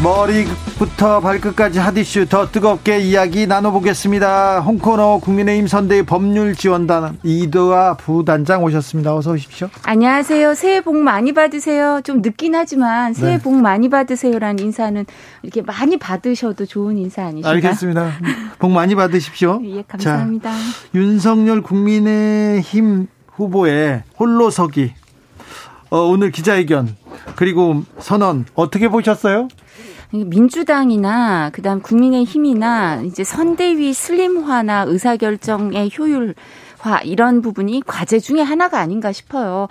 머리부터 발끝까지 핫이슈 더 뜨겁게 이야기 나눠보겠습니다. 홍코너 국민의힘 선대위 법률지원단 이도아 부단장 오셨습니다. 어서 오십시오. 안녕하세요. 새해 복 많이 받으세요. 좀 늦긴 하지만 새해 네. 복 많이 받으세요라는 인사는 이렇게 많이 받으셔도 좋은 인사 아니신가요? 알겠습니다. 복 많이 받으십시오. 예, 감사합니다. 자, 윤석열 국민의힘 후보의 홀로서기 어, 오늘 기자회견 그리고 선언 어떻게 보셨어요? 민주당이나 그다음 국민의힘이나 이제 선대위 슬림화나 의사결정의 효율화 이런 부분이 과제 중에 하나가 아닌가 싶어요.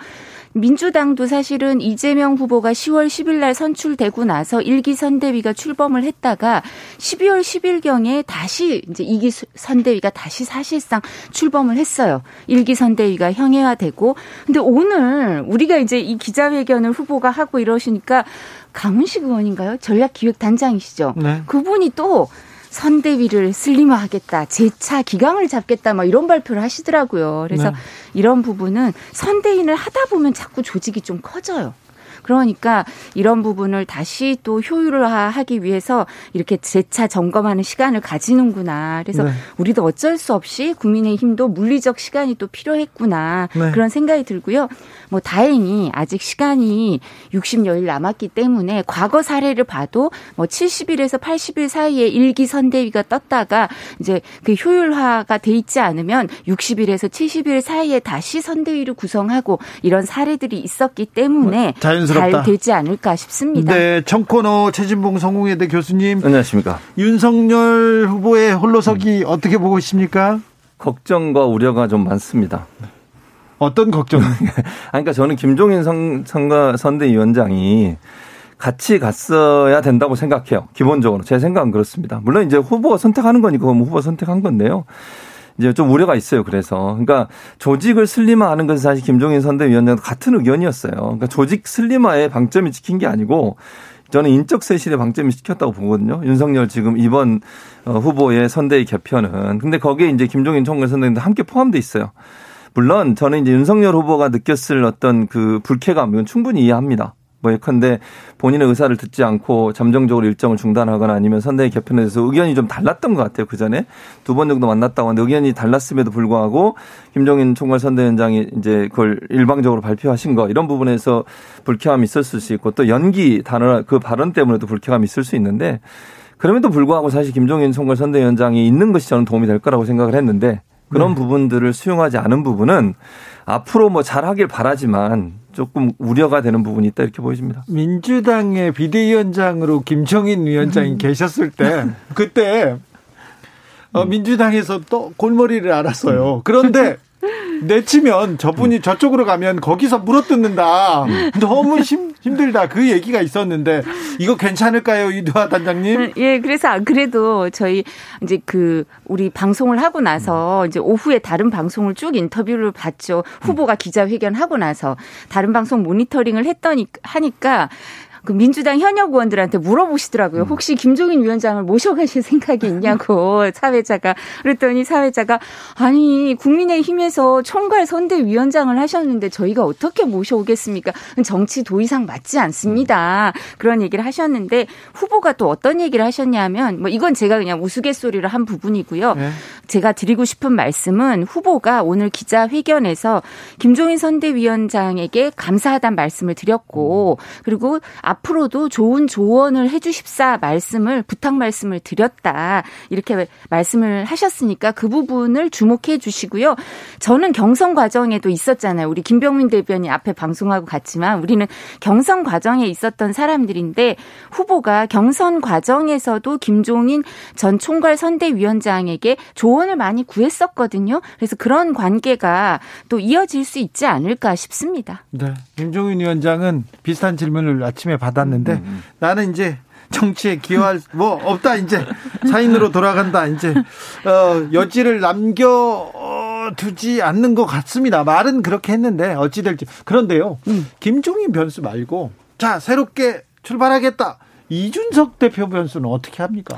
민주당도 사실은 이재명 후보가 10월 10일 날 선출되고 나서 일기 선대위가 출범을 했다가 12월 10일경에 다시 이제 이기 선대위가 다시 사실상 출범을 했어요. 일기 선대위가 형해화되고 근데 오늘 우리가 이제 이 기자회견을 후보가 하고 이러시니까 강훈식 의원인가요? 전략기획단장이시죠. 네. 그분이 또 선대위를 슬림화하겠다, 재차 기강을 잡겠다, 막 이런 발표를 하시더라고요. 그래서 네. 이런 부분은 선대위를 하다 보면 자꾸 조직이 좀 커져요. 그러니까 이런 부분을 다시 또 효율화하기 위해서 이렇게 재차 점검하는 시간을 가지는구나. 그래서 네. 우리도 어쩔 수 없이 국민의힘도 물리적 시간이 또 필요했구나. 네. 그런 생각이 들고요. 뭐 다행히 아직 시간이 60여일 남았기 때문에 과거 사례를 봐도 뭐 70일에서 80일 사이에 일기 선대위가 떴다가 이제 그 효율화가 돼 있지 않으면 60일에서 70일 사이에 다시 선대위를 구성하고 이런 사례들이 있었기 때문에 뭐 자연스럽다. 잘 되지 않을까 싶습니다. 네, 청코너 최진봉 성공회대 교수님. 안녕하십니까. 윤석열 후보의 홀로서기 음. 어떻게 보고 있습니까? 걱정과 우려가 좀 많습니다. 어떤 걱정? 그러니까 저는 김종인 선, 선거 선대위원장이 같이 갔어야 된다고 생각해요. 기본적으로 제 생각은 그렇습니다. 물론 이제 후보가 선택하는 거니까 뭐 후보 선택한 건데요. 이제 좀 우려가 있어요. 그래서 그러니까 조직을 슬림화하는 것은 사실 김종인 선대위원장도 같은 의견이었어요. 그러니까 조직 슬림화에 방점이 찍힌 게 아니고 저는 인적 쇄신에 방점이 찍혔다고 보거든요. 윤석열 지금 이번 어, 후보의 선대위 개편은 근데 거기에 이제 김종인 총괄 선대위도 함께 포함돼 있어요. 물론 저는 이제 윤석열 후보가 느꼈을 어떤 그 불쾌감 이건 충분히 이해합니다. 뭐 예컨대 본인의 의사를 듣지 않고 잠정적으로 일정을 중단하거나 아니면 선대위 개편에 대해서 의견이 좀 달랐던 것 같아요. 그 전에 두 번 정도 만났다고 하는데 의견이 달랐음에도 불구하고 김종인 총괄 선대위원장이 이제 그걸 일방적으로 발표하신 거 이런 부분에서 불쾌함이 있었을 수 있고 또 연기 단어 그 발언 때문에도 불쾌감이 있을 수 있는데 그럼에도 불구하고 사실 김종인 총괄 선대위원장이 있는 것이 저는 도움이 될 거라고 생각을 했는데 그런 네. 부분들을 수용하지 않은 부분은 앞으로 뭐 잘하길 바라지만 조금 우려가 되는 부분이 있다 이렇게 보여집니다. 민주당의 비대위원장으로 김정인 위원장이 음. 계셨을 때 그때 어, 음. 민주당에서 또 골머리를 앓았어요. 그런데 내치면 저분이 음. 저쪽으로 가면 거기서 물어뜯는다. 음. 너무 힘, 힘들다. 그 얘기가 있었는데 이거 괜찮을까요, 이두하 단장님? 음, 예, 그래서 그래도 저희 이제 그 우리 방송을 하고 나서 이제 오후에 다른 방송을 쭉 인터뷰를 봤죠. 후보가 기자회견 하고 나서 다른 방송 모니터링을 했더니 하니까 그 민주당 현역 의원들한테 물어보시더라고요. 음. 혹시 김종인 위원장을 모셔가실 생각이 있냐고 사회자가 그랬더니 사회자가 아니 국민의힘에서 총괄 선대위원장을 하셨는데 저희가 어떻게 모셔오겠습니까? 정치 도의상 맞지 않습니다. 그런 얘기를 하셨는데 후보가 또 어떤 얘기를 하셨냐면 뭐 이건 제가 그냥 우스갯소리를 한 부분이고요. 네. 제가 드리고 싶은 말씀은 후보가 오늘 기자회견에서 김종인 선대위원장에게 감사하다는 말씀을 드렸고 그리고 앞 앞으로도 좋은 조언을 해주십사 말씀을 부탁 말씀을 드렸다 이렇게 말씀을 하셨으니까 그 부분을 주목해 주시고요. 저는 경선 과정에도 있었잖아요. 우리 김병민 대변인 앞에 방송하고 갔지만 우리는 경선 과정에 있었던 사람들인데 후보가 경선 과정에서도 김종인 전 총괄 선대위원장에게 조언을 많이 구했었거든요. 그래서 그런 관계가 또 이어질 수 있지 않을까 싶습니다. 네. 김종인 위원장은 비슷한 질문을 아침에 받 았는데 음, 음. 나는 이제 정치에 기여할 뭐 없다 이제 사인으로 돌아간다 이제 어, 여지를 남겨 두지 않는 것 같습니다. 말은 그렇게 했는데 어찌 될지 그런데요. 음. 김종인 변수 말고 자 새롭게 출발하겠다. 이준석 대표 변수는 어떻게 합니까?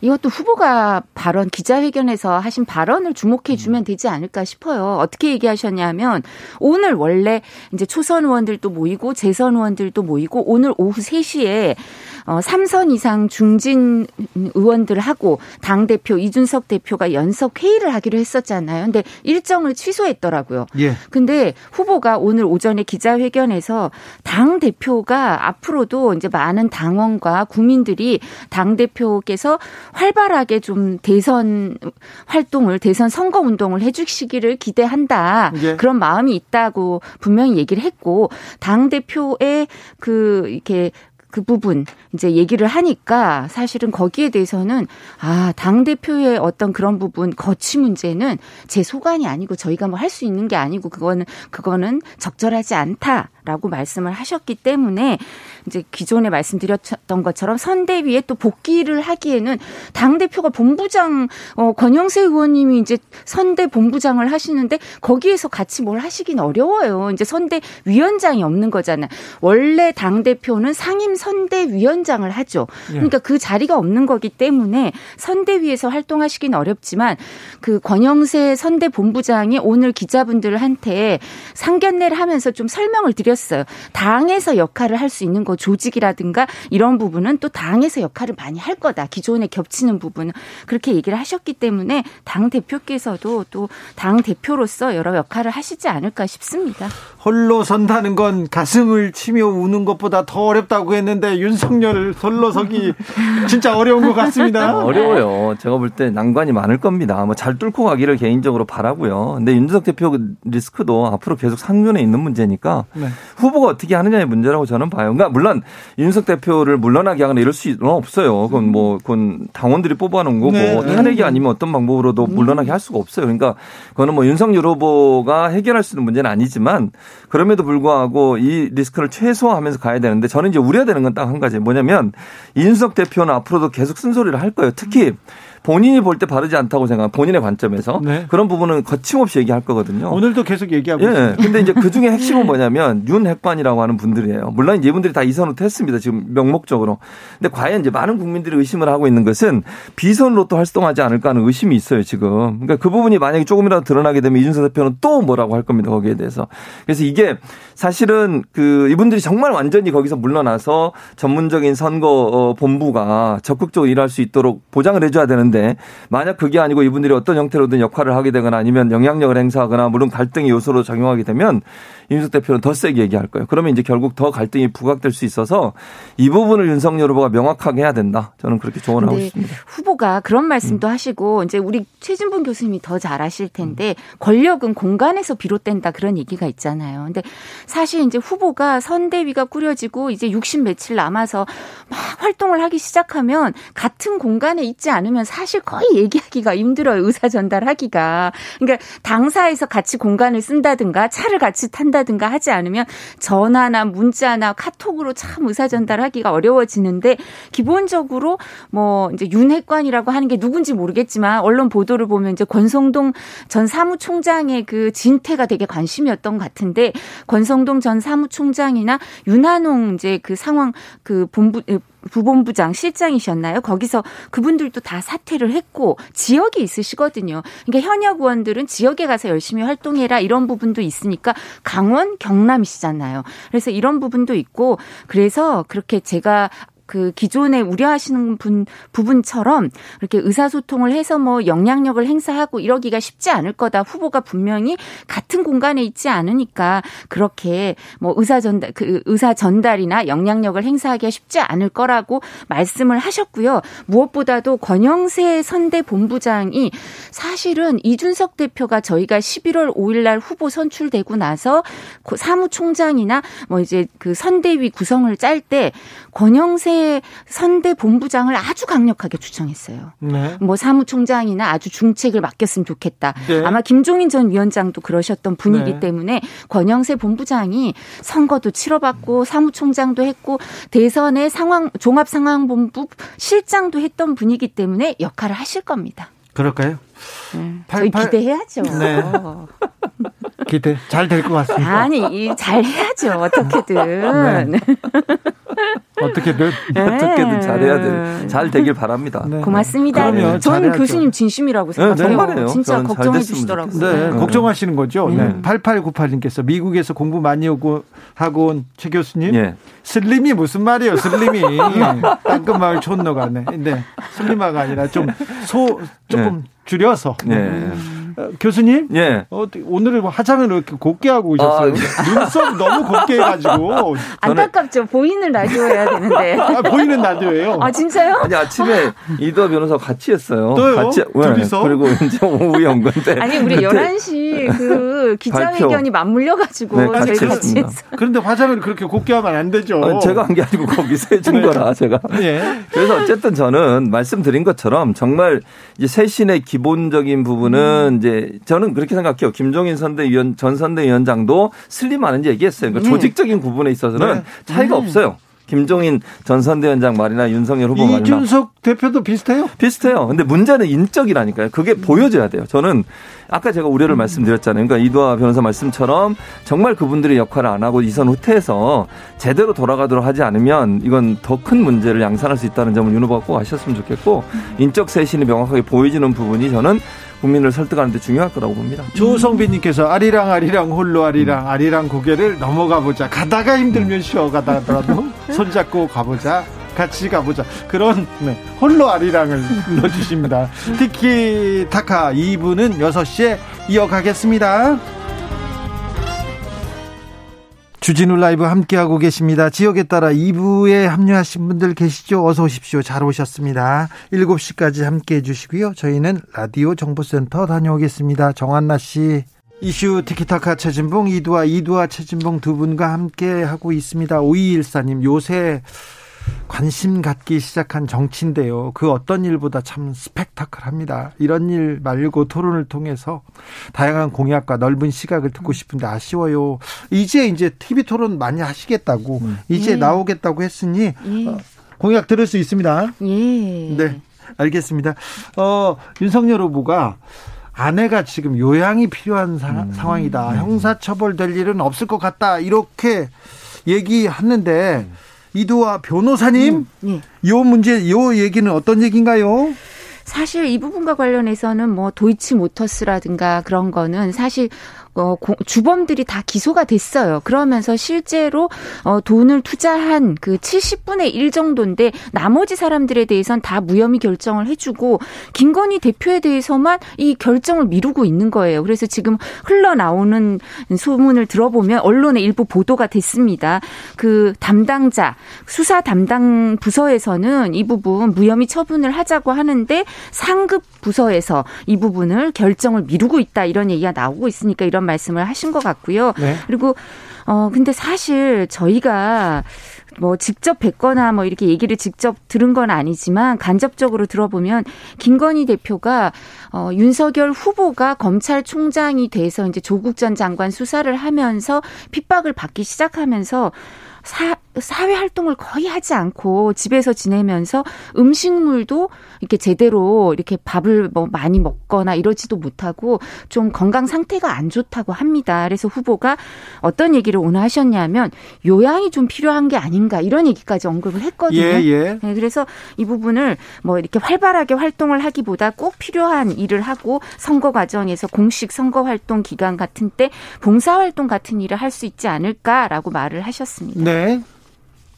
이것도 후보가 발언 기자회견에서 하신 발언을 주목해 주면 되지 않을까 싶어요. 어떻게 얘기하셨냐면 오늘 원래 이제 초선 의원들도 모이고 재선 의원들도 모이고 오늘 오후 3시에 어, 3선 이상 중진 의원들하고 당 대표 이준석 대표가 연석 회의를 하기로 했었잖아요. 근데 일정을 취소했더라고요. 예. 근데 후보가 오늘 오전에 기자회견에서 당 대표가 앞으로도 이제 많은 당원과 국민들이 당 대표께서 활발하게 좀 대선 활동을 대선 선거 운동을 해 주시기를 기대한다. 예. 그런 마음이 있다고 분명히 얘기를 했고 당 대표의 그 이렇게 그 부분 이제 얘기를 하니까 사실은 거기에 대해서는 아, 당대표의 어떤 그런 부분 거취 문제는 제 소관이 아니고 저희가 뭐 할 수 있는 게 아니고 그거는 그거는 적절하지 않다 라고 말씀을 하셨기 때문에 이제 기존에 말씀드렸던 것처럼 선대위에 또 복귀를 하기에는 당 대표가 본부장 어 권영세 의원님이 이제 선대 본부장을 하시는데 거기에서 같이 뭘 하시긴 어려워요. 이제 선대 위원장이 없는 거잖아요. 원래 당 대표는 상임 선대 위원장을 하죠. 예. 그러니까 그 자리가 없는 거기 때문에 선대위에서 활동하시긴 어렵지만 그 권영세 선대 본부장이 오늘 기자분들한테 상견례를 하면서 좀 설명을 드렸 어요. 당에서 역할을 할 수 있는 거 조직이라든가 이런 부분은 또 당에서 역할을 많이 할 거다. 기존에 겹치는 부분은 그렇게 얘기를 하셨기 때문에 당 대표께서도 또 당 대표로서 여러 역할을 하시지 않을까 싶습니다. 홀로 선다는 건 가슴을 치며 우는 것보다 더 어렵다고 했는데 윤석열 홀로 서기 진짜 어려운 것 같습니다. 어려워요. 제가 볼 때 난관이 많을 겁니다. 뭐 잘 뚫고 가기를 개인적으로 바라고요. 근데 윤석열 대표 리스크도 앞으로 계속 상존에 있는 문제니까 네. 후보가 어떻게 하느냐의 문제라고 저는 봐요. 그러니까 물론 윤석 대표를 물러나게 하거나 이럴 수는 없어요. 그건 뭐 그건 당원들이 뽑아놓은 거고 네. 탄핵이 아니면 어떤 방법으로도 음. 물러나게 할 수가 없어요. 그러니까 그거는 뭐 윤석열 후보가 해결할 수 있는 문제는 아니지만 그럼에도 불구하고 이 리스크를 최소화하면서 가야 되는데 저는 이제 우려되는 건 딱 한 가지 뭐냐면 이준석 대표는 앞으로도 계속 쓴소리를 할 거예요. 특히 본인이 볼 때 바르지 않다고 생각, 본인의 관점에서 네. 그런 부분은 거침없이 얘기할 거거든요. 오늘도 계속 얘기하고 예. 있습니다. 근데 이제 그 중에 핵심은 뭐냐면 윤 핵관이라고 하는 분들이에요. 물론 이제 이분들이 다 이선으로 했습니다. 지금 명목적으로. 근데 과연 이제 많은 국민들이 의심을 하고 있는 것은 비선으로 또 활동하지 않을까 하는 의심이 있어요. 지금. 그러니까 그 부분이 만약에 조금이라도 드러나게 되면 이준석 대표는 또 뭐라고 할 겁니다. 거기에 대해서. 그래서 이게 사실은 그 이분들이 정말 완전히 거기서 물러나서 전문적인 선거 어, 본부가 적극적으로 일할 수 있도록 보장을 해줘야 되는 데 있는데 만약 그게 아니고 이분들이 어떤 형태로든 역할을 하게 되거나 아니면 영향력을 행사하거나 물론 갈등의 요소로 작용하게 되면 이준석 대표는 더 세게 얘기할 거예요. 그러면 이제 결국 더 갈등이 부각될 수 있어서 이 부분을 윤석열 후보가 명확하게 해야 된다. 저는 그렇게 조언하고 있습니다. 후보가 그런 말씀도 음. 하시고 이제 우리 최진분 교수님이 더 잘 아실 텐데 권력은 공간에서 비롯된다 그런 얘기가 있잖아요. 근데 사실 이제 후보가 선대위가 꾸려지고 이제 60 며칠 남아서 막 활동을 하기 시작하면 같은 공간에 있지 않으면 사실 거의 얘기하기가 힘들어요. 의사 전달하기가. 그러니까 당사에서 같이 공간을 쓴다든가 차를 같이 탄다 한다든가 하지 않으면 전화나 문자나 카톡으로 참 의사 전달하기가 어려워지는데 기본적으로 뭐 이제 윤핵관이라고 하는 게 누군지 모르겠지만 언론 보도를 보면 이제 권성동 전 사무총장의 그 진퇴가 되게 관심이었던 것 같은데 권성동 전 사무총장이나 윤한홍 이제 그 상황 그 본부 부본부장 실장이셨나요? 거기서 그분들도 다 사퇴를 했고 지역이 있으시거든요. 그러니까 현역 의원들은 지역에 가서 열심히 활동해라 이런 부분도 있으니까 강원 경남이시잖아요. 그래서 이런 부분도 있고 그래서 그렇게 제가 그 기존에 우려하시는 분 부분처럼 이렇게 의사소통을 해서 뭐 영향력을 행사하고 이러기가 쉽지 않을 거다. 후보가 분명히 같은 공간에 있지 않으니까 그렇게 뭐 의사 전달 그 의사 전달이나 영향력을 행사하기가 쉽지 않을 거라고 말씀을 하셨고요. 무엇보다도 권영세 선대 본부장이 사실은 이준석 대표가 저희가 11월 5일 날 후보 선출되고 나서 사무총장이나 뭐 이제 그 선대위 구성을 짤 때 권영세 선대 본부장을 아주 강력하게 추천했어요. 네. 뭐 사무총장이나 아주 중책을 맡겼으면 좋겠다. 네. 아마 김종인 전 위원장도 그러셨던 분이기 네. 때문에 권영세 본부장이 선거도 치러봤고 사무총장도 했고 대선의 상황 종합 상황 본부 실장도 했던 분이기 때문에 역할을 하실 겁니다. 그럴까요? 네. 저희 기대해야죠. 네. 기대 잘 될 것 같습니다. 아니 잘 해야죠 어떻게든. 네. 어떻게든 네. 어떻게든 잘해야 돼. 잘 되길 바랍니다. 네. 고맙습니다. 그럼요, 저는 교수님 진심이라고 네, 생각해요. 정말이에요. 진짜 걱정해 주시더라고요. 네, 걱정하시는 거죠. 네. 8898님께서 미국에서 공부 많이 오고 하고 온 최 교수님. 예. 슬림이 무슨 말이에요? 슬림이 땅끝마을 촌노가네. 네, 슬림아가 아니라 좀 소 조금 줄여서. 네. 어, 교수님, 예. 어, 오늘은 화장을 이렇게 곱게 하고 오셨어요. 아, 눈썹 너무 곱게 해가지고. 안타깝죠. 보이는 라디오 해야 되는데. 아, 보이는 라디오예요. 아 진짜요? 아니 아침에 이도 변호사 같이 했어요. 또요? 같이 둘이서. 그리고 이제 오후에 온 건데. 아니 우리 11시 그 기자회견이 맞물려가지고 네, 같이, 저희 같이 했어요. 그런데 화장을 그렇게 곱게 하면 안 되죠. 아니, 제가 한 게 아니고 거기서 해준 네. 거라 제가. 예. 그래서 어쨌든 저는 말씀드린 것처럼 정말 이제 쇄신의 기본적인 부분은 음. 이제 저는 그렇게 생각해요. 김종인 선대위원 전 선대위원장도 슬림하는지 얘기했어요. 그러니까 네. 조직적인 부분에 있어서는 네. 차이가 네. 없어요. 김종인 전 선대위원장 말이나 윤석열 후보 말이나 이준석 대표도 비슷해요? 비슷해요. 근데 문제는 인적이라니까요. 그게 보여져야 돼요. 저는 아까 제가 우려를 음. 말씀드렸잖아요. 그러니까 이도아 변호사 말씀처럼 정말 그분들이 역할을 안 하고 이선 후퇴해서 제대로 돌아가도록 하지 않으면 이건 더 큰 문제를 양산할 수 있다는 점을 윤 후보가 꼭 아셨으면 좋겠고 인적 쇄신이 명확하게 보여지는 부분이 저는 국민을 설득하는 데 중요할 거라고 봅니다. 조성빈님께서 아리랑 아리랑 홀로 아리랑 음. 아리랑 고개를 넘어가 보자. 가다가 힘들면 쉬어가다 하더라도 손잡고 가보자. 같이 가보자. 그런 네, 홀로 아리랑을 불러주십니다. 티키타카 2부는 6시에 이어가겠습니다. 주진우 라이브 함께하고 계십니다. 지역에 따라 2부에 합류하신 분들 계시죠? 어서 오십시오. 잘 오셨습니다. 7시까지 함께해 주시고요. 저희는 라디오 정보센터 다녀오겠습니다. 정한나 씨. 이슈 티키타카 최진봉, 이두아, 이두아 최진봉 두 분과 함께 하고 있습니다. 5214님, 요새 관심 갖기 시작한 정치인데요. 그 어떤 일보다 참 스펙타클합니다. 이런 일 말고 토론을 통해서 다양한 공약과 넓은 시각을 듣고 싶은데 아쉬워요. 이제 이제 TV 토론 많이 하시겠다고 음. 이제 예. 나오겠다고 했으니 예. 어, 공약 들을 수 있습니다. 예. 네. 알겠습니다. 어, 윤석열 후보가 아내가 지금 요양이 필요한 사, 음. 상황이다. 음. 형사처벌될 일은 없을 것 같다. 이렇게 얘기했는데 음. 이두아 변호사님, 음, 예. 요 문제, 요 얘기는 어떤 얘기인가요? 사실 이 부분과 관련해서는 뭐 도이치 모터스라든가 그런 거는 사실 어, 주범들이 다 기소가 됐어요. 그러면서 실제로 어, 돈을 투자한 그 70분의 1 정도인데 나머지 사람들에 대해서는 다 무혐의 결정을 해주고 김건희 대표에 대해서만 이 결정을 미루고 있는 거예요. 그래서 지금 흘러나오는 소문을 들어보면 언론에 일부 보도가 됐습니다. 그 담당자 수사 담당 부서에서는 이 부분 무혐의 처분을 하자고 하는데 상급 부서에서 이 부분을 결정을 미루고 있다 이런 얘기가 나오고 있으니까 이런 말씀을 하신 것 같고요. 네. 그리고 어 근데 사실 저희가 뭐 직접 뵙거나 뭐 이렇게 얘기를 직접 들은 건 아니지만 간접적으로 들어보면 김건희 대표가 어 윤석열 후보가 검찰총장이 돼서 이제 조국 전 장관 수사를 하면서 핍박을 받기 시작하면서 사, 사회 활동을 거의 하지 않고 집에서 지내면서 음식물도 이렇게 제대로 이렇게 밥을 뭐 많이 먹거나 이러지도 못하고 좀 건강 상태가 안 좋다고 합니다. 그래서 후보가 어떤 얘기를 오늘 하셨냐면 요양이 좀 필요한 게 아닌가 이런 얘기까지 언급을 했거든요. 예, 예. 네, 그래서 이 부분을 뭐 이렇게 활발하게 활동을 하기보다 꼭 필요한 일을 하고 선거 과정에서 공식 선거 활동 기간 같은 때 봉사 활동 같은 일을 할 수 있지 않을까라고 말을 하셨습니다. 네.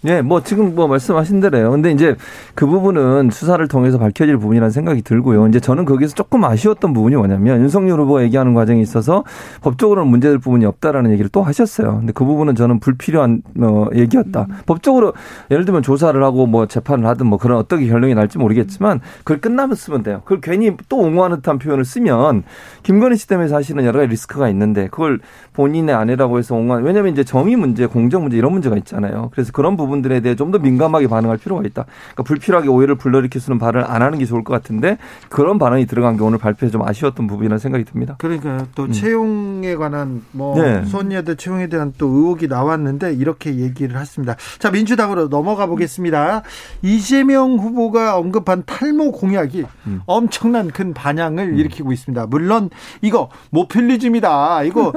네, 뭐 지금 뭐 말씀하신 대로요. 근데 이제 그 부분은 수사를 통해서 밝혀질 부분이라는 생각이 들고요. 이제 저는 거기서 조금 아쉬웠던 부분이 뭐냐면 윤석열 후보가 얘기하는 과정에 있어서 법적으로는 문제될 부분이 없다라는 얘기를 또 하셨어요. 근데 그 부분은 저는 불필요한 어, 얘기였다. 음. 법적으로 예를 들면 조사를 하고 뭐 재판을 하든 뭐 그런 어떻게 결론이 날지 모르겠지만 그걸 끝나면 쓰면 돼요. 그걸 괜히 또 옹호하는 듯한 표현을 쓰면 김건희 씨 때문에 사실은 여러 가지 리스크가 있는데 그걸 본인의 아내라고 해서 옹호하는 왜냐하면 이제 정의 문제, 공정 문제 이런 문제가 있잖아요. 그래서 그런 부분 부분들에 대해 좀 더 민감하게 반응할 필요가 있다. 그러니까 불필요하게 오해를 불러일으킬 수 있는 발언을 안 하는 게 좋을 것 같은데 그런 반응이 들어간 게 오늘 발표에 좀 아쉬웠던 부분이라는 생각이 듭니다. 그러니까 또 음. 채용에 관한 뭐 네. 수언니들 채용에 대한 또 의혹이 나왔는데 이렇게 얘기를 했습니다. 자 민주당으로 넘어가 보겠습니다. 이재명 후보가 언급한 탈모 공약이 음. 엄청난 큰 반향을 음. 일으키고 있습니다. 물론 이거 모필리즘이다. 이거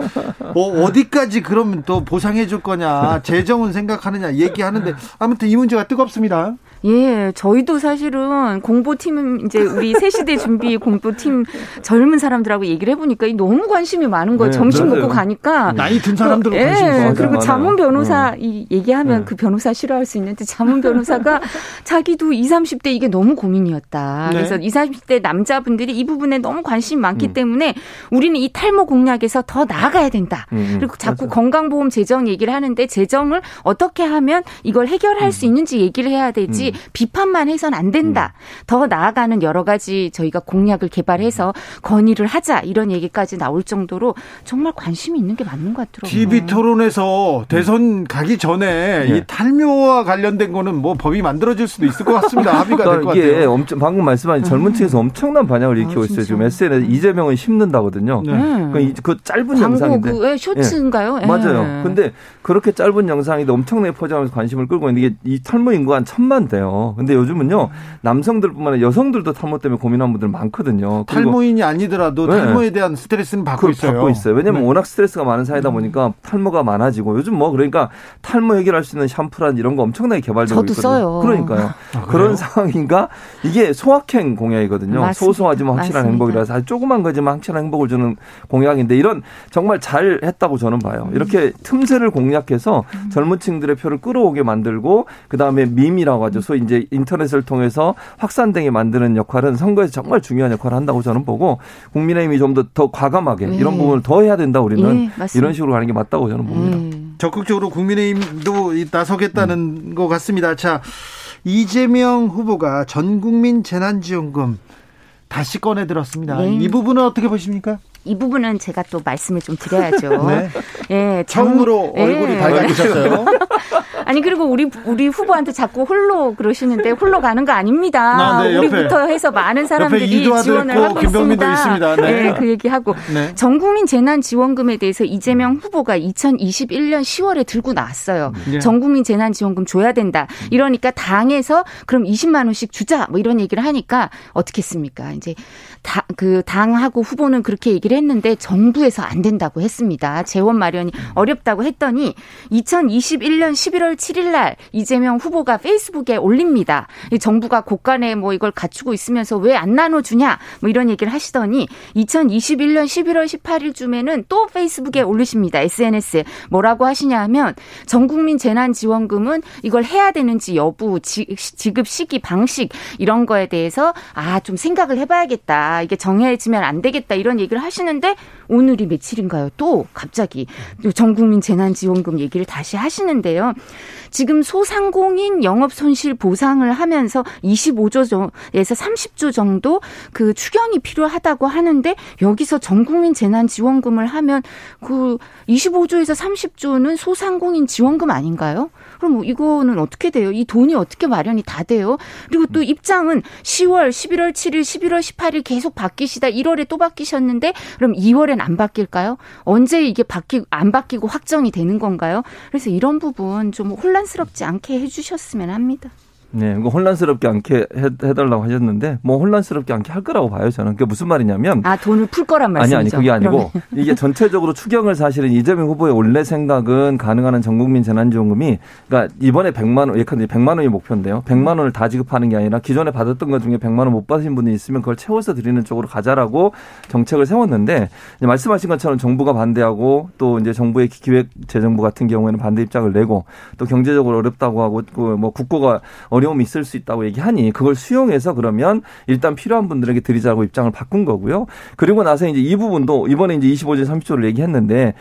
뭐 어디까지 그러면 또 보상해 줄 거냐 재정은 생각하느냐 얘기하는 하는데 아무튼 이 문제가 뜨겁습니다. 예, 저희도 사실은 공보팀 이제 우리 새 시대 준비 공보팀 젊은 사람들하고 얘기를 해보니까 너무 관심이 많은 거예요. 네, 점심 맞아요. 먹고 가니까 나이 든 사람들 그, 관심 예, 그리고 자문 변호사 네. 이 얘기하면 네. 그 변호사 싫어할 수 있는데 자문 변호사가 자기도 20, 30대 이게 너무 고민이었다. 네. 그래서 20, 30대 남자분들이 이 부분에 너무 관심이 많기 음. 때문에 우리는 이 탈모 공약에서 더 나아가야 된다. 음, 음. 그리고 자꾸 맞아요. 건강보험 재정 얘기를 하는데 재정을 어떻게 하면 이걸 해결할 음. 수 있는지 얘기를 해야 되지 음. 비판만 해선 안 된다. 음. 더 나아가는 여러 가지 저희가 공약을 개발해서 건의를 하자 이런 얘기까지 나올 정도로 정말 관심이 있는 게 맞는 것 같더라고요. TV 토론에서 대선 가기 전에 네. 이 탈묘와 관련된 거는 뭐 법이 만들어질 수도 있을 것 같습니다. 합의가 될것 그러니까 같아요. 엄청 방금 말씀하신 젊은 층에서 엄청난 반향을 일으키고 아, 있어요. 지금 SNS 이재명은 심는다거든요. 네. 그러니까 그 짧은 영상인데 그 쇼츠인가요? 네. 맞아요. 근데 그렇게 짧은 영상이 엄청나게 포장하면서 관심을 끌고 있는 게 이 탈모 인구가 한 천만 돼요. 근데 요즘은요 남성들뿐만 아니라 여성들도 탈모 때문에 고민하는 분들 많거든요. 탈모인이 아니더라도 네. 탈모에 대한 스트레스는 받고 있어요. 받고 있어요. 왜냐면 네. 워낙 스트레스가 많은 사회다 보니까 탈모가 많아지고 요즘 뭐 그러니까 탈모 해결할 수 있는 샴푸란 이런 거 엄청나게 개발되고 저도 있거든요. 써요. 그러니까요. 아, 그런 상황인가 이게 소확행 공약이거든요. 맞습니다. 소소하지만 확실한 맞습니다. 행복이라서 아주 조그만 거지만 확실한 행복을 주는 공약인데 이런 정말 잘 했다고 저는 봐요. 이렇게 틈새를 공략해서 음. 젊은 층들의 표를 끌어오게 만들고 그다음에 밈이라고 하죠. 소위 이제 인터넷을 통해서 확산되게 만드는 역할은 선거에서 정말 중요한 역할을 한다고 저는 보고 국민의힘이 좀 더 더 과감하게 네. 이런 부분을 더 해야 된다 우리는 네, 이런 식으로 가는 게 맞다고 저는 봅니다. 네. 적극적으로 국민의힘도 나서겠다는 음. 것 같습니다. 자 이재명 후보가 전 국민 재난지원금 다시 꺼내 들었습니다. 네. 이 부분은 어떻게 보십니까? 이 부분은 제가 또 말씀을 좀 드려야죠. 네. 예, 처음으로 장... 얼굴이 예. 밝아지셨어요. 아니 그리고 우리 우리 후보한테 자꾸 홀로 그러시는데 홀로 가는 거 아닙니다. 아, 네, 우리부터 해서 많은 사람들이 지원을 하고 있습니다. 있습니다. 네. 네, 그 얘기하고 네. 전국민 재난 지원금에 대해서 이재명 후보가 2021년 10월에 들고 나왔어요. 네. 전국민 재난 지원금 줘야 된다. 이러니까 당에서 그럼 20만 원씩 주자 뭐 이런 얘기를 하니까 어떻게 했습니까? 이제 다, 그 당하고 후보는 그렇게 얘기를 했는데 정부에서 안 된다고 했습니다. 재원 마련이 어렵다고 했더니 2021년 11월 7일 날 이재명 후보가 페이스북에 올립니다. 정부가 곳간에 뭐 이걸 갖추고 있으면서 왜 안 나눠주냐 뭐 이런 얘기를 하시더니 2021년 11월 18일쯤에는 또 페이스북에 올리십니다. SNS에 뭐라고 하시냐 하면 전국민 재난지원금은 이걸 해야 되는지 여부 지급 시기 방식 이런 거에 대해서 아 좀 생각을 해봐야겠다. 이게 정해지면 안 되겠다 이런 얘기를 하시는데 오늘이 며칠인가요? 또 갑자기 전국민 재난지원금 얘기를 다시 하시는데요. 지금 소상공인 영업 손실 보상을 하면서 25조에서 30조 정도 그 추경이 필요하다고 하는데 여기서 전국민 재난지원금을 하면 그 25조에서 30조는 소상공인 지원금 아닌가요? 그럼 뭐 이거는 어떻게 돼요? 이 돈이 어떻게 마련이 다 돼요? 그리고 또 입장은 10월, 11월 7일, 11월 18일 계속 바뀌시다 1월에 또 바뀌셨는데 그럼 2월엔 안 바뀔까요? 언제 이게 바뀌 안 바뀌고 확정이 되는 건가요? 그래서 이런 부분 좀 혼란스럽지 않게 해주셨으면 합니다. 네, 뭐 혼란스럽게 않게 해 달라고 하셨는데 뭐 혼란스럽게 않게 할 거라고 봐요 저는. 그게 무슨 말이냐면 아 돈을 풀 거란 말씀이죠. 아니 아니 그게 아니고 그러면. 이게 전체적으로 추경을 사실은 이재명 후보의 원래 생각은 가능한 전 국민 재난지원금이 그러니까 이번에 100만 원 예컨대 100만 원이 목표인데요. 100만 원을 다 지급하는 게 아니라 기존에 받았던 것 중에 100만 원 못 받으신 분이 있으면 그걸 채워서 드리는 쪽으로 가자라고 정책을 세웠는데 말씀하신 것처럼 정부가 반대하고 또 이제 정부의 기획재정부 같은 경우에는 반대 입장을 내고 또 경제적으로 어렵다고 하고 뭐 국고가 어려 움이 있을 수 있다고 얘기하니 그걸 수용해서 그러면 일단 필요한 분들에게 드리자고 입장을 바꾼 거고요. 그리고 나서 이제 이 부분도 이번에 이제 25조 30조를 얘기했는데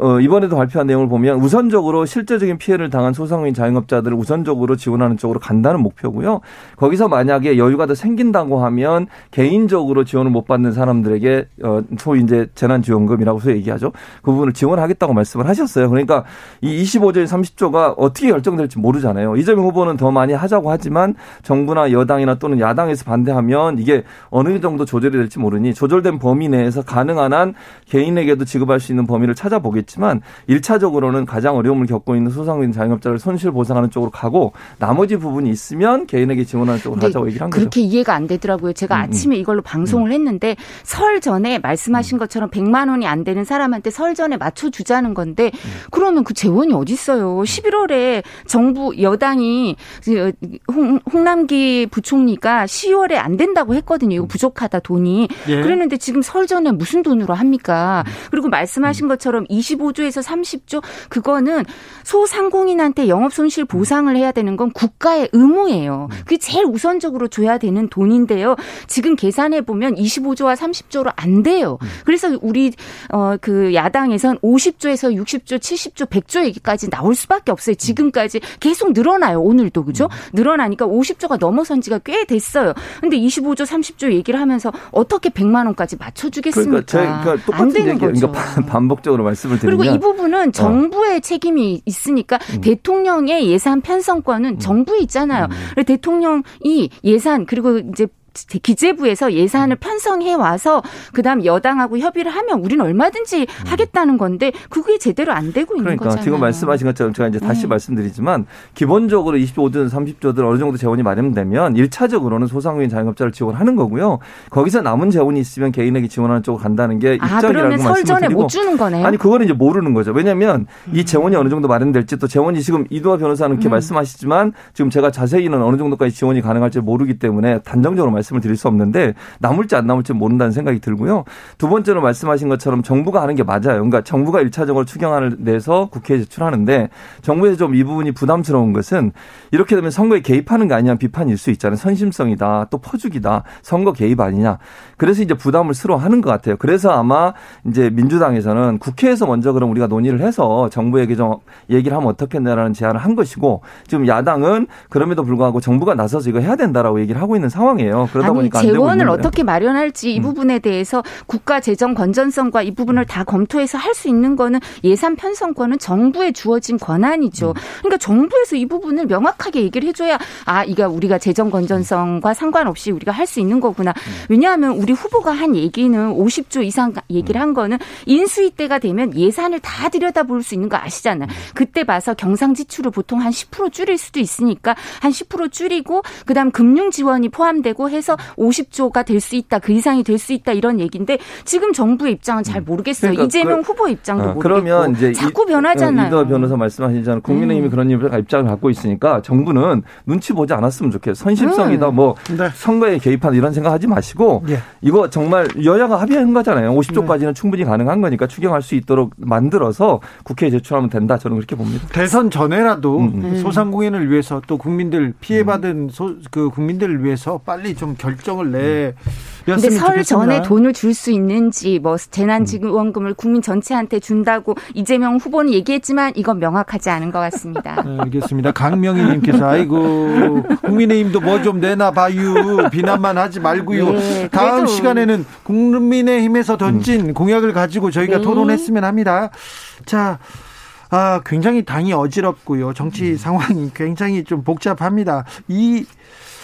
어, 이번에도 발표한 내용을 보면 우선적으로 실제적인 피해를 당한 소상공인 자영업자들을 우선적으로 지원하는 쪽으로 간다는 목표고요. 거기서 만약에 여유가 더 생긴다고 하면 개인적으로 지원을 못 받는 사람들에게 어, 소위 이제 재난지원금이라고 소 얘기하죠. 그 부분을 지원하겠다고 말씀을 하셨어요. 그러니까 이 25조 30조가 어떻게 결정될지 모르잖아요. 이재명 후보는 더 많이 하자고 하지만 하지만 정부나 여당이나 또는 야당에서 반대하면 이게 어느 정도 조절이 될지 모르니 조절된 범위 내에서 가능한 한 개인에게도 지급할 수 있는 범위를 찾아보겠지만 1차적으로는 가장 어려움을 겪고 있는 소상공인 자영업자를 손실 보상하는 쪽으로 가고 나머지 부분이 있으면 개인에게 지원하는 쪽으로 가자고 얘기를 한 거죠. 그렇게 이해가 안 되더라고요. 제가 음, 음. 아침에 이걸로 방송을 음. 했는데 설 전에 말씀하신 것처럼 100만 원이 안 되는 사람한테 설 전에 맞춰 주자는 건데 그러면 그 재원이 어디 있어요? 11월에 정부 여당이 홍, 홍남기 부총리가 10월에 안 된다고 했거든요. 이거 부족하다 돈이. 예. 그랬는데 지금 설 전에 무슨 돈으로 합니까? 그리고 말씀하신 것처럼 25조에서 30조 그거는 소상공인한테 영업 손실 보상을 해야 되는 건 국가의 의무예요. 그게 제일 우선적으로 줘야 되는 돈인데요. 지금 계산해 보면 25조와 30조로 안 돼요. 그래서 우리 어그 야당에선 50조에서 60조, 70조, 100조 얘기까지 나올 수밖에 없어요. 지금까지 계속 늘어나요. 오늘도 그죠? 늘어나니까 50조가 넘어선 지가 꽤 됐어요. 근데 25조, 30조 얘기를 하면서 어떻게 100만 원까지 맞춰주겠습니까? 그러니까, 그러니까 똑같은 안 되는 얘기, 거죠. 그러니까 반복적으로 말씀을 드리면 그리고 이 부분은 어. 정부의 어. 책임이 있으니까 음. 대통령의 예산 편성권은 음. 정부에 있잖아요. 음. 대통령이 예산 그리고 이제 기재부에서 예산을 편성해 와서 그다음 여당하고 협의를 하면 우리는 얼마든지 음. 하겠다는 건데 그게 제대로 안 되고 있는 그러니까 거잖아요. 지금 말씀하신 것처럼 제가 이제 다시 네. 말씀드리지만 기본적으로 25조든 30조든 어느 정도 재원이 마련되면 1차적으로는 소상공인 자영업자를 지원하는 거고요. 거기서 남은 재원이 있으면 개인에게 지원하는 쪽으로 간다는 게 아, 입장이라고 말씀을 설전에 못 주는 거네요. 아니 그거는 이제 모르는 거죠. 왜냐하면 이 재원이 어느 정도 마련될지 또 재원이 지금 이두화 변호사는 이렇게 음. 말씀하시지만 지금 제가 자세히는 어느 정도까지 지원이 가능할지 모르기 때문에 단정적으로 말씀 말씀을 드릴 수 없는데 남을지 안 남을지 모른다는 생각이 들고요. 두 번째로 말씀하신 것처럼 정부가 하는 게 맞아요. 그러니까 정부가 일차적으로 추경안을 내서 국회에 제출하는데 정부에서 좀 이 부분이 부담스러운 것은 이렇게 되면 선거에 개입하는 게 아니냐 비판일 수 있잖아요. 선심성이다. 또 퍼주기다. 선거 개입 아니냐. 그래서 이제 부담을 스스로 하는 것 같아요. 그래서 아마 이제 민주당에서는 국회에서 먼저 그럼 우리가 논의를 해서 정부에게 좀 얘기를 하면 어떻겠냐라는 제안을 한 것이고 지금 야당은 그럼에도 불구하고 정부가 나서서 이거 해야 된다라고 얘기를 하고 있는 상황이에요. 그러다 아니, 보니까 재원을 어떻게 마련할지 이 음. 부분에 대해서 국가 재정 건전성과 이 부분을 다 검토해서 할 수 있는 거는 예산 편성권은 정부에 주어진 권한이죠. 음. 그러니까 정부에서 이 부분을 명확하게 얘기를 해줘야 아 이거 우리가 재정 건전성과 상관없이 우리가 할 수 있는 거구나. 음. 왜냐하면 우리 후보가 한 얘기는 50조 이상 얘기를 한 거는 인수위 때가 되면 예산을 다 들여다볼 수 있는 거 아시잖아요. 그때 봐서 경상 지출을 보통 한 10% 줄일 수도 있으니까 한 10% 줄이고 그다음 금융 지원이 포함되고 해서 50조가 될 수 있다, 그 이상이 될 수 있다 이런 얘기인데 지금 정부의 입장은 잘 음. 모르겠어요. 그러니까 이재명 그, 후보 입장도 어, 모르겠고 그러면 이제 자꾸 변하잖아요. 이더 변호사 말씀하시잖아요. 국민의힘이 음. 그런 입장을 갖고 있으니까 정부는 눈치 보지 않았으면 좋겠어요. 선심성이다, 음. 뭐 네. 선거에 개입한 이런 생각하지 마시고 예. 이거 정말 여야가 합의한 거잖아요. 50조까지는 네. 충분히 가능한 거니까 추경할 수 있도록 만들어서 국회에 제출하면 된다. 저는 그렇게 봅니다. 대선 전에라도 음. 음. 소상공인을 위해서 또 국민들 피해받은 소, 그 국민들을 위해서 빨리 좀 결정 결정을 내. 근데 설 전에 돈을 줄 수 있는지 뭐 재난지원금을 국민 전체한테 준다고 이재명 후보는 얘기했지만 이건 명확하지 않은 것 같습니다. 네, 알겠습니다. 강명희님께서 아이고 국민의힘도 뭐 좀 내놔 봐요 비난만 하지 말고요. 네, 다음 시간에는 국민의힘에서 던진 음. 공약을 가지고 저희가 네. 토론했으면 합니다. 자. 아, 굉장히 당이 어지럽고요. 정치 음. 상황이 굉장히 좀 복잡합니다. 이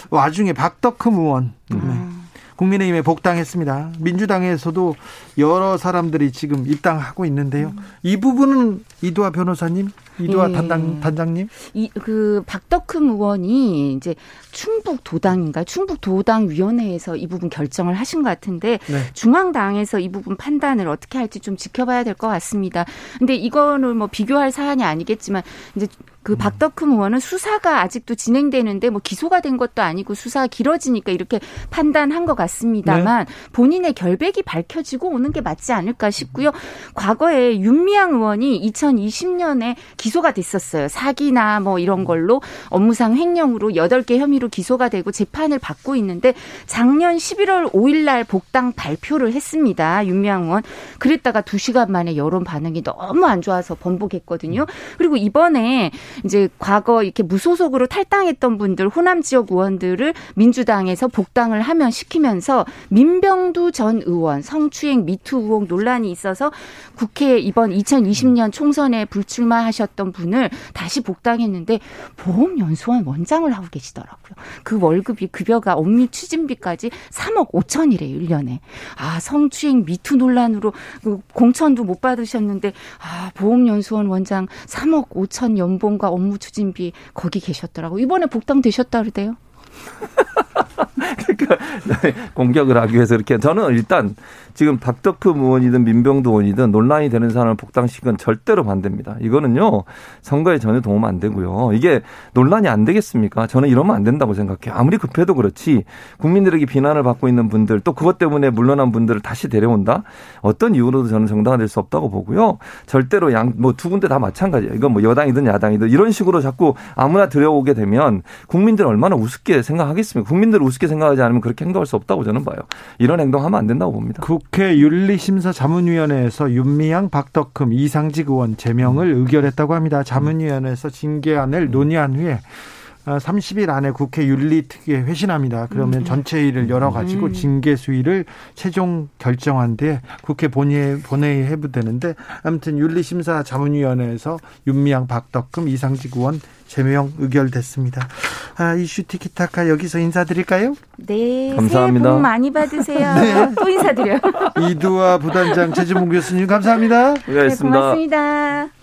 와중에 박덕흠 의원 음. 국민의힘에 복당했습니다. 민주당에서도 여러 사람들이 지금 입당하고 있는데요. 이 부분은 이두아 변호사님, 이두아 네. 단장, 단장님? 이, 그, 박덕흠 의원이 이제 충북 도당인가 충북 도당위원회에서 이 부분 결정을 하신 것 같은데 네. 중앙당에서 이 부분 판단을 어떻게 할지 좀 지켜봐야 될 것 같습니다. 근데 이거는 뭐 비교할 사안이 아니겠지만 이제 그 음. 박덕흠 의원은 수사가 아직도 진행되는데 뭐 기소가 된 것도 아니고 수사가 길어지니까 이렇게 판단한 것 같습니다만 네. 본인의 결백이 밝혀지고 오는 게 맞지 않을까 싶고요. 과거에 윤미향 의원이 2020년에 기소가 됐었어요. 사기나 뭐 이런 걸로 업무상 횡령으로 8개 혐의로 기소가 되고 재판을 받고 있는데 작년 11월 5일 날 복당 발표를 했습니다. 윤미향 의원. 그랬다가 2시간 만에 여론 반응이 너무 안 좋아서 번복했거든요. 그리고 이번에 이제 과거 이렇게 무소속으로 탈당했던 분들 호남 지역 의원들을 민주당에서 복당을 하면 시키면서 민병두 전 의원 성추행 미투 의혹 논란이 있어서 국회 이번 2020년 총선에 불출마하셨던 분을 다시 복당했는데 보험연수원 원장을 하고 계시더라고요. 그 월급이 급여가 업무 추진비까지 3억 5천이래요, 1년에. 아, 성추행 미투 논란으로 그 공천도 못 받으셨는데 아, 보험연수원 원장 3억 5천 연봉 비용과 업무 추진비 거기 계셨더라고. 이번에 복당 되셨다 그러대요. 그러니까 공격을 하기 위해서 이렇게 저는 일단 지금 박덕흠 의원이든 민병도 의원이든 논란이 되는 사람을 복당시키건 절대로 반대입니다. 이거는요 선거에 전혀 도움 안 되고요. 이게 논란이 안 되겠습니까? 저는 이러면 안 된다고 생각해요. 아무리 급해도 그렇지 국민들에게 비난을 받고 있는 분들 또 그것 때문에 물러난 분들을 다시 데려온다 어떤 이유로도 저는 정당화될 수 없다고 보고요. 절대로 양 뭐 두 군데 다 마찬가지예요. 이건 뭐 여당이든 야당이든 이런 식으로 자꾸 아무나 들여오게 되면 국민들 얼마나 우습게 생각하겠습니까? 국민들 우습게 생각하지 않으면 그렇게 행동할 수 없다고 저는 봐요. 이런 행동하면 안 된다고 봅니다. 국회 윤리심사자문위원회에서 윤미향, 박덕흠, 이상직 의원 제명을 의결했다고 합니다. 자문위원회에서 징계안을 논의한 후에 30일 아, 안에 국회 윤리특위에 회신합니다. 그러면 음. 전체 일을 열어가지고 음. 징계 수위를 최종 결정한 뒤에 국회 본회의, 본회의 해부되는데 아무튼 윤리심사 자문위원회에서 윤미향, 박덕금, 이상직 의원 제명 의결됐습니다. 아, 이슈 티키타카 여기서 인사드릴까요? 네. 감사합니다. 새해 복 많이 받으세요. 네. 또 인사드려요. 이두아 부단장 최지봉 교수님 감사합니다. 고맙습니다. 네, 고맙습니다.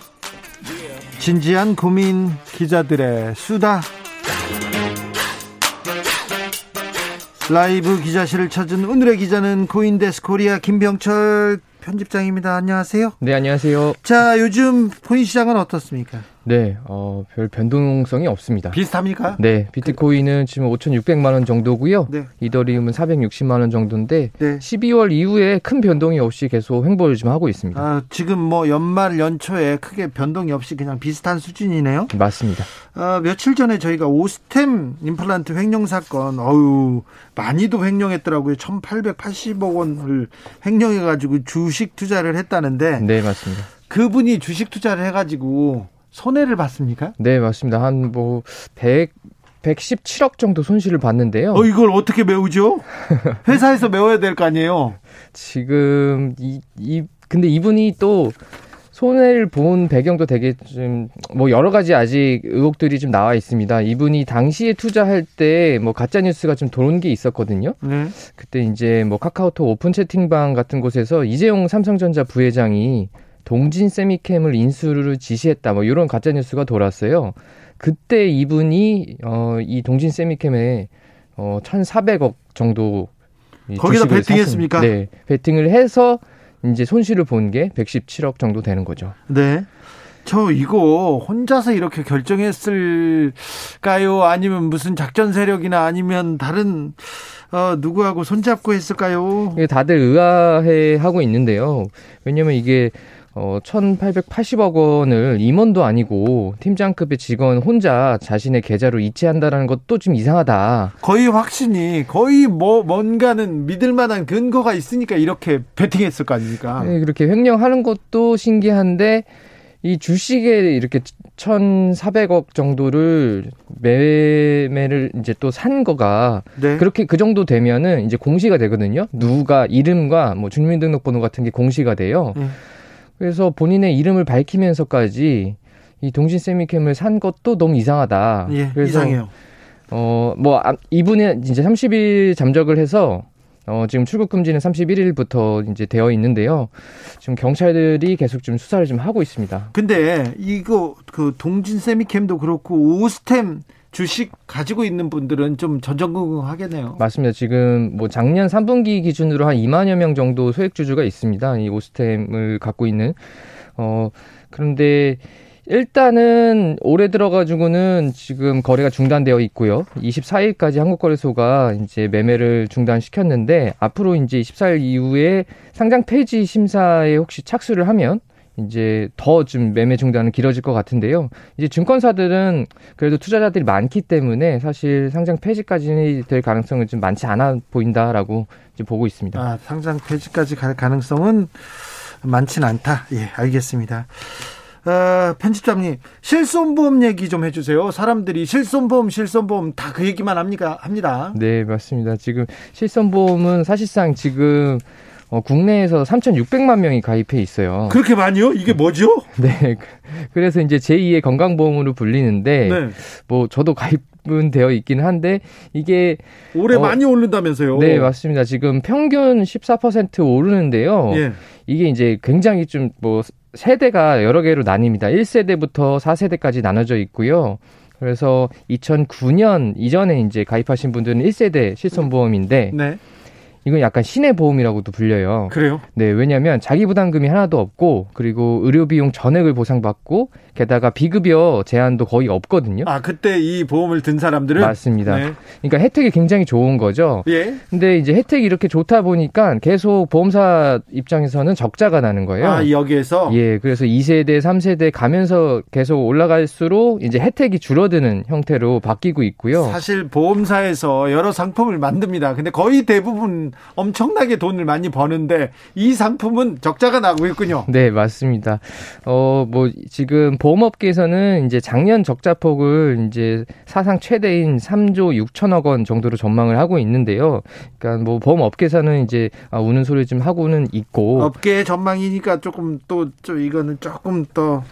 진지한 고민 기자들의 수다. 라이브 기자실을 찾은 오늘의 기자는 코인데스크 코리아 김병철 편집장입니다. 안녕하세요. 네, 안녕하세요. 자, 요즘 코인 시장은 어떻습니까? 네, 어, 별 변동성이 없습니다. 비슷합니까? 네, 비트코인은 지금 5,600만 원 정도고요. 네. 이더리움은 460만 원 정도인데 네. 12월 이후에 큰 변동이 없이 계속 횡보를 좀 하고 있습니다. 아, 지금 뭐 연말 연초에 크게 변동이 없이 그냥 비슷한 수준이네요. 맞습니다. 아, 며칠 전에 저희가 오스템 임플란트 횡령 사건, 어유 많이도 횡령했더라고요. 1,880억 원을 횡령해 가지고 주식 투자를 했다는데 네, 맞습니다. 그분이 주식 투자를 해 가지고 손해를 봤습니까? 네, 맞습니다. 한 뭐 100, 117억 정도 손실을 봤는데요. 어, 이걸 어떻게 메우죠? 회사에서 메워야 될 거 아니에요? 지금, 이, 이, 근데 이분이 또 손해를 본 배경도 되게 좀, 뭐 여러 가지 아직 의혹들이 좀 나와 있습니다. 이분이 당시에 투자할 때 뭐 가짜 뉴스가 좀 도는 게 있었거든요. 네. 그때 이제 뭐 카카오톡 오픈 채팅방 같은 곳에서 이재용 삼성전자 부회장이 동진쎄미켐을 인수를 지시했다. 뭐 이런 가짜 뉴스가 돌았어요. 그때 이분이 어, 이 동진쎄미켐에 어, 1,400억 정도 거기다 베팅했습니까? 네, 베팅을 해서 이제 손실을 본 게 117억 정도 되는 거죠. 네. 저 이거 혼자서 이렇게 결정했을까요? 아니면 무슨 작전 세력이나 아니면 다른 어, 누구하고 손잡고 했을까요? 다들 의아해 하고 있는데요. 왜냐면 이게 어, 1,880억 원을 임원도 아니고 팀장급의 직원 혼자 자신의 계좌로 이체한다라는 것도 좀 이상하다. 거의 확신이 거의 뭐 뭔가는 믿을 만한 근거가 있으니까 이렇게 베팅했을 거 아닙니까? 네, 그렇게 횡령하는 것도 신기한데 이 주식에 이렇게 1,400억 정도를 매매를 이제 또 산 거가 네. 그렇게 그 정도 되면은 이제 공시가 되거든요. 누가 이름과 뭐 주민등록번호 같은 게 공시가 돼요. 음. 그래서 본인의 이름을 밝히면서까지 이 동신 세미캠을 산 것도 너무 이상하다. 예, 그래서 이상해요. 어, 뭐, 아, 이분은 이제 30일 잠적을 해서, 어, 지금 출국 금지는 31일부터 이제 되어 있는데요. 지금 경찰들이 계속 좀 수사를 좀 하고 있습니다. 근데 이거 그 동진 세미캠도 그렇고 오스템 주식 가지고 있는 분들은 좀 전전긍긍하겠네요. 맞습니다. 지금 뭐 작년 3분기 기준으로 한 2만여 명 정도 소액 주주가 있습니다. 이 오스템을 갖고 있는. 어, 그런데 일단은 올해 들어가지고는 지금 거래가 중단되어 있고요. 24일까지 한국거래소가 이제 매매를 중단시켰는데 앞으로 이제 24일 이후에 상장 폐지 심사에 혹시 착수를 하면 이제 더 좀 매매 중단은 길어질 것 같은데요. 이제 증권사들은 그래도 투자자들이 많기 때문에 사실 상장 폐지까지 될 가능성은 좀 많지 않아 보인다라고 이제 보고 있습니다. 아, 상장 폐지까지 갈 가능성은 많지는 않다. 예, 알겠습니다. 어, 편집장님, 실손보험 얘기 좀 해주세요. 사람들이 실손보험, 실손보험 다 그 얘기만 합니까? 합니다. 네, 맞습니다. 지금 실손보험은 사실상 지금 어, 국내에서 3,600만 명이 가입해 있어요. 그렇게 많이요? 이게 뭐죠? 네. 그래서 이제 제2의 건강보험으로 불리는데, 네. 뭐, 저도 가입은 되어 있긴 한데, 이게. 올해 어, 많이 오른다면서요? 네, 맞습니다. 지금 평균 14% 오르는데요. 예. 이게 이제 굉장히 좀 뭐, 세대가 여러 개로 나뉩니다. 1세대부터 4세대까지 나눠져 있고요. 그래서 2009년 이전에 이제 가입하신 분들은 1세대 실손보험인데, 네. 이건 약간 신의 보험이라고도 불려요. 그래요? 네, 왜냐하면 자기 부담금이 하나도 없고 그리고 의료 비용 전액을 보상받고 게다가 비급여 제한도 거의 없거든요. 아, 그때 이 보험을 든 사람들은? 맞습니다. 네. 그러니까 혜택이 굉장히 좋은 거죠. 예. 근데 이제 혜택이 이렇게 좋다 보니까 계속 보험사 입장에서는 적자가 나는 거예요. 아, 여기에서? 예, 그래서 2세대, 3세대 가면서 계속 올라갈수록 이제 혜택이 줄어드는 형태로 바뀌고 있고요. 사실 보험사에서 여러 상품을 만듭니다. 근데 거의 대부분 엄청나게 돈을 많이 버는데 이 상품은 적자가 나고 있군요. 네, 맞습니다. 어, 뭐, 지금 보험 업계에서는 이제 작년 적자폭을 이제 사상 최대인 3조 6천억 원 정도로 전망을 하고 있는데요. 그러니까 뭐 보험업계에서는 이제 아, 우는 소리 좀 하고는 있고. 업계 전망이니까 조금 또, 좀 이거는 조금 더,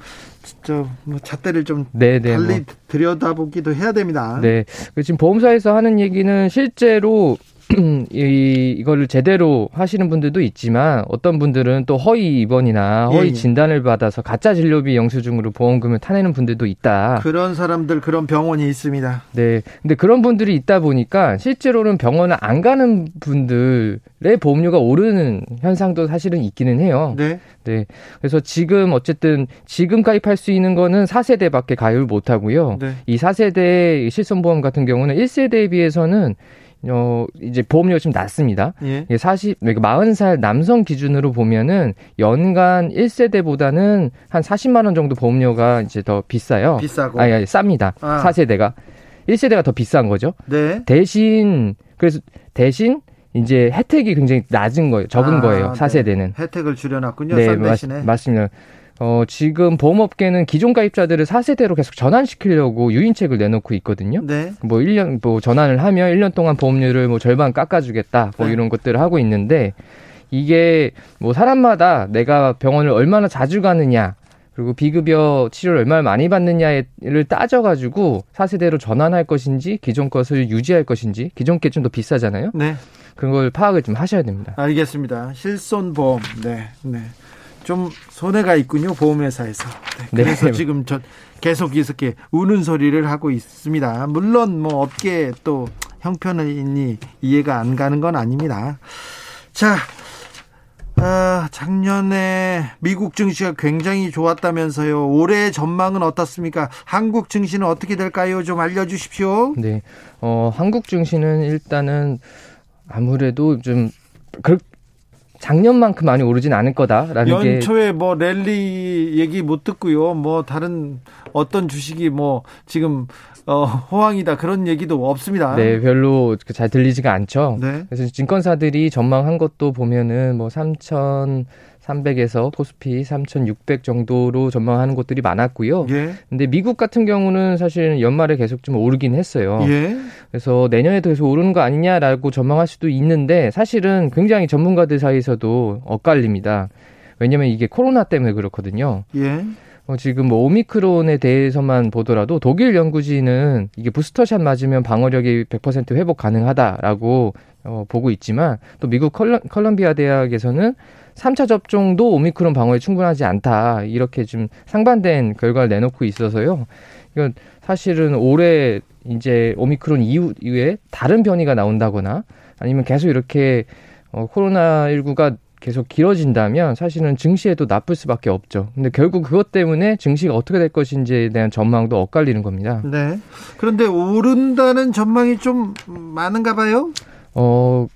진짜, 뭐, 잣대를 좀 네, 네. 달리 뭐. 들여다보기도 해야 됩니다. 네. 그 지금 보험사에서 하는 얘기는 실제로 이, 이거를 제대로 하시는 분들도 있지만 어떤 분들은 또 허위 입원이나 허위 예, 예. 진단을 받아서 가짜 진료비 영수증으로 보험금을 타내는 분들도 있다. 그런 사람들, 그런 병원이 있습니다. 네. 근데 그런 분들이 있다 보니까 실제로는 병원을 안 가는 분들의 보험료가 오르는 현상도 사실은 있기는 해요. 네. 네. 그래서 지금 어쨌든 지금 가입할 수 있는 거는 4세대밖에 가입을 못 하고요. 네. 이 4세대 실손보험 같은 경우는 1세대에 비해서는 어 이제 보험료가 좀 낮습니다. 예. 이게 40, 그러니까 40살 남성 기준으로 보면은 연간 1세대보다는 한 40만 원 정도 보험료가 이제 더 비싸요. 비싸고. 아니, 아니 쌉니다. 아. 4세대가. 1세대가 더 비싼 거죠. 네. 대신 그래서 대신 이제 혜택이 굉장히 낮은 거예요. 적은 아, 거예요. 네. 4세대는. 혜택을 줄여놨군요. 네, 싼 맞, 대신에. 맞습니다. 어, 지금 보험업계는 기존 가입자들을 4세대로 계속 전환시키려고 유인책을 내놓고 있거든요. 네. 뭐 1년 뭐 전환을 하면 1년 동안 보험료를 뭐 절반 깎아 주겠다. 뭐 네. 이런 것들을 하고 있는데 이게 뭐 사람마다 내가 병원을 얼마나 자주 가느냐 그리고 비급여 치료를 얼마나 많이 받느냐를 따져 가지고 4세대로 전환할 것인지 기존 것을 유지할 것인지 기존 게 좀 더 비싸잖아요. 네. 그런 걸 파악을 좀 하셔야 됩니다. 알겠습니다. 실손보험. 네. 네. 좀 손해가 있군요. 보험회사에서. 네. 그래서 네. 지금 저 계속 이렇게 우는 소리를 하고 있습니다. 물론 뭐 업계 또 형편이 이해가 안 가는 건 아닙니다. 자, 아, 작년에 미국 증시가 굉장히 좋았다면서요. 올해 전망은 어떻습니까? 한국 증시는 어떻게 될까요? 좀 알려주십시오. 네. 어, 한국 증시는 일단은 아무래도 좀, 그, 작년만큼 많이 오르진 않을 거다라는 연초에 게 연초에 뭐 랠리 얘기 못 듣고요. 뭐 다른 어떤 주식이 뭐 지금 어, 호황이다 그런 얘기도 없습니다. 네, 별로 잘 들리지가 않죠. 네. 그래서 증권사들이 전망한 것도 보면은 뭐 3천 300에서 코스피 3,600 정도로 전망하는 곳들이 많았고요. 예. 근데 미국 같은 경우는 사실 연말에 계속 좀 오르긴 했어요. 예. 그래서 내년에도 계속 오르는 거 아니냐라고 전망할 수도 있는데 사실은 굉장히 전문가들 사이에서도 엇갈립니다. 왜냐면 이게 코로나 때문에 그렇거든요. 예. 어, 지금 뭐 오미크론에 대해서만 보더라도 독일 연구진은 이게 부스터샷 맞으면 방어력이 100% 회복 가능하다라고 어, 보고 있지만 또 미국 컬럼, 컬럼비아 대학에서는 3차 접종도 오미크론 방어에 충분하지 않다. 이렇게 좀 상반된 결과를 내놓고 있어서요. 이건 사실은 올해 이제 오미크론 이후에 다른 변이가 나온다거나 아니면 계속 이렇게 어, 코로나19가 계속 길어진다면 사실은 증시에도 나쁠 수밖에 없죠. 근데 결국 그것 때문에 증시가 어떻게 될 것인지에 대한 전망도 엇갈리는 겁니다. 네. 그런데 오른다는 전망이 좀 많은가 봐요? 어,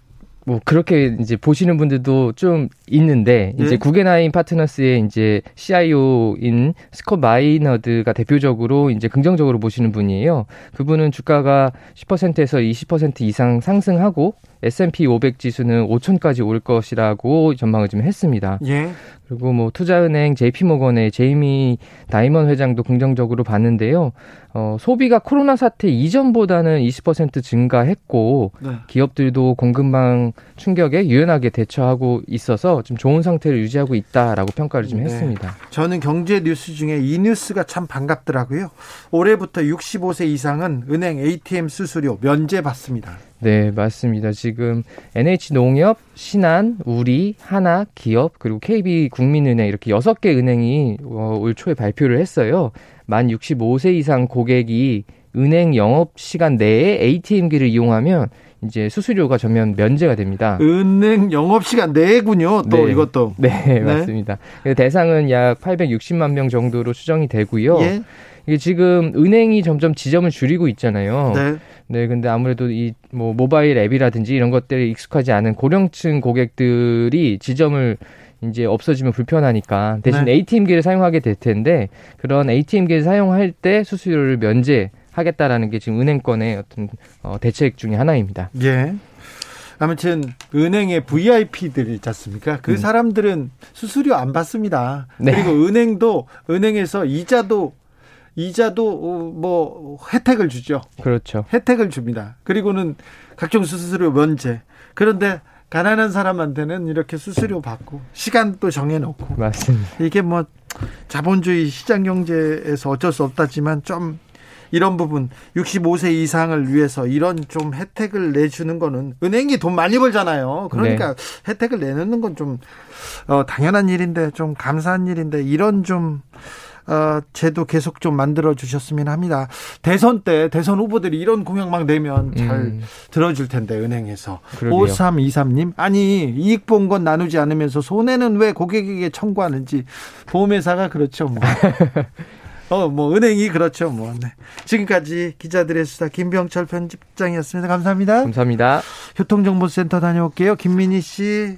뭐 그렇게 이제 보시는 분들도 좀 있는데 이제 네. 구겐하임 파트너스의 이제 CIO인 스콧 마이너드가 대표적으로 이제 긍정적으로 보시는 분이에요. 그분은 주가가 10%에서 20% 이상 상승하고 S&P 500 지수는 5천까지 올 것이라고 전망을 좀 했습니다. 예. 그리고 뭐 투자은행 JP모건의 제이미 다이먼 회장도 긍정적으로 봤는데요. 어, 소비가 코로나 사태 이전보다는 20% 증가했고 네. 기업들도 공급망 충격에 유연하게 대처하고 있어서 좀 좋은 상태를 유지하고 있다라고 평가를 좀 네. 했습니다. 저는 경제 뉴스 중에 이 뉴스가 참 반갑더라고요. 올해부터 65세 이상은 은행 ATM 수수료 면제 받습니다. 네, 맞습니다. 지금 NH농협, 신한, 우리, 하나, 기업, 그리고 KB 국민은행 이렇게 여섯 개 은행이 어, 올 초에 발표를 했어요. 만 65세 이상 고객이 은행 영업 시간 내에 ATM기를 이용하면 이제 수수료가 전면 면제가 됩니다. 은행 영업 시간 내군요. 또 네. 이것도. 네, 네. 맞습니다. 대상은 약 860만 명 정도로 추정이 되고요. 예? 이게 지금 은행이 점점 지점을 줄이고 있잖아요. 네. 네, 근데 아무래도 이 뭐 모바일 앱이라든지 이런 것들이 익숙하지 않은 고령층 고객들이 지점을 이제 없어지면 불편하니까 대신 네. ATM기를 사용하게 될 텐데 그런 ATM기를 사용할 때 수수료를 면제하겠다라는 게 지금 은행권의 어떤 어, 대책 중의 하나입니다. 예. 아무튼 은행의 VIP들 있지 않습니까? 그 음. 사람들은 수수료 안 받습니다. 네. 그리고 은행도 은행에서 이자도 이자도 어, 뭐 혜택을 주죠. 그렇죠. 혜택을 줍니다. 그리고는 각종 수수료 면제. 그런데 가난한 사람한테는 이렇게 수수료 받고 시간도 정해놓고 맞습니다. 이게 뭐 자본주의 시장 경제에서 어쩔 수 없다지만 좀 이런 부분 65세 이상을 위해서 이런 좀 혜택을 내주는 거는 은행이 돈 많이 벌잖아요. 그러니까 네. 혜택을 내놓는 건좀 어, 당연한 일인데 좀 감사한 일인데 이런 좀 어, 제도 계속 좀 만들어 주셨으면 합니다. 대선 때 대선 후보들이 이런 공약 막 내면 잘 음. 들어줄 텐데 은행에서 그러게요. 5323님 아니 이익 본 건 나누지 않으면서 손해는 왜 고객에게 청구하는지 보험회사가 그렇죠 뭐. 어, 뭐, 은행이 그렇죠, 뭐. 네. 지금까지 기자들의 수사 김병철 편집장이었습니다. 감사합니다. 감사합니다. 교통정보센터 다녀올게요. 김민희 씨.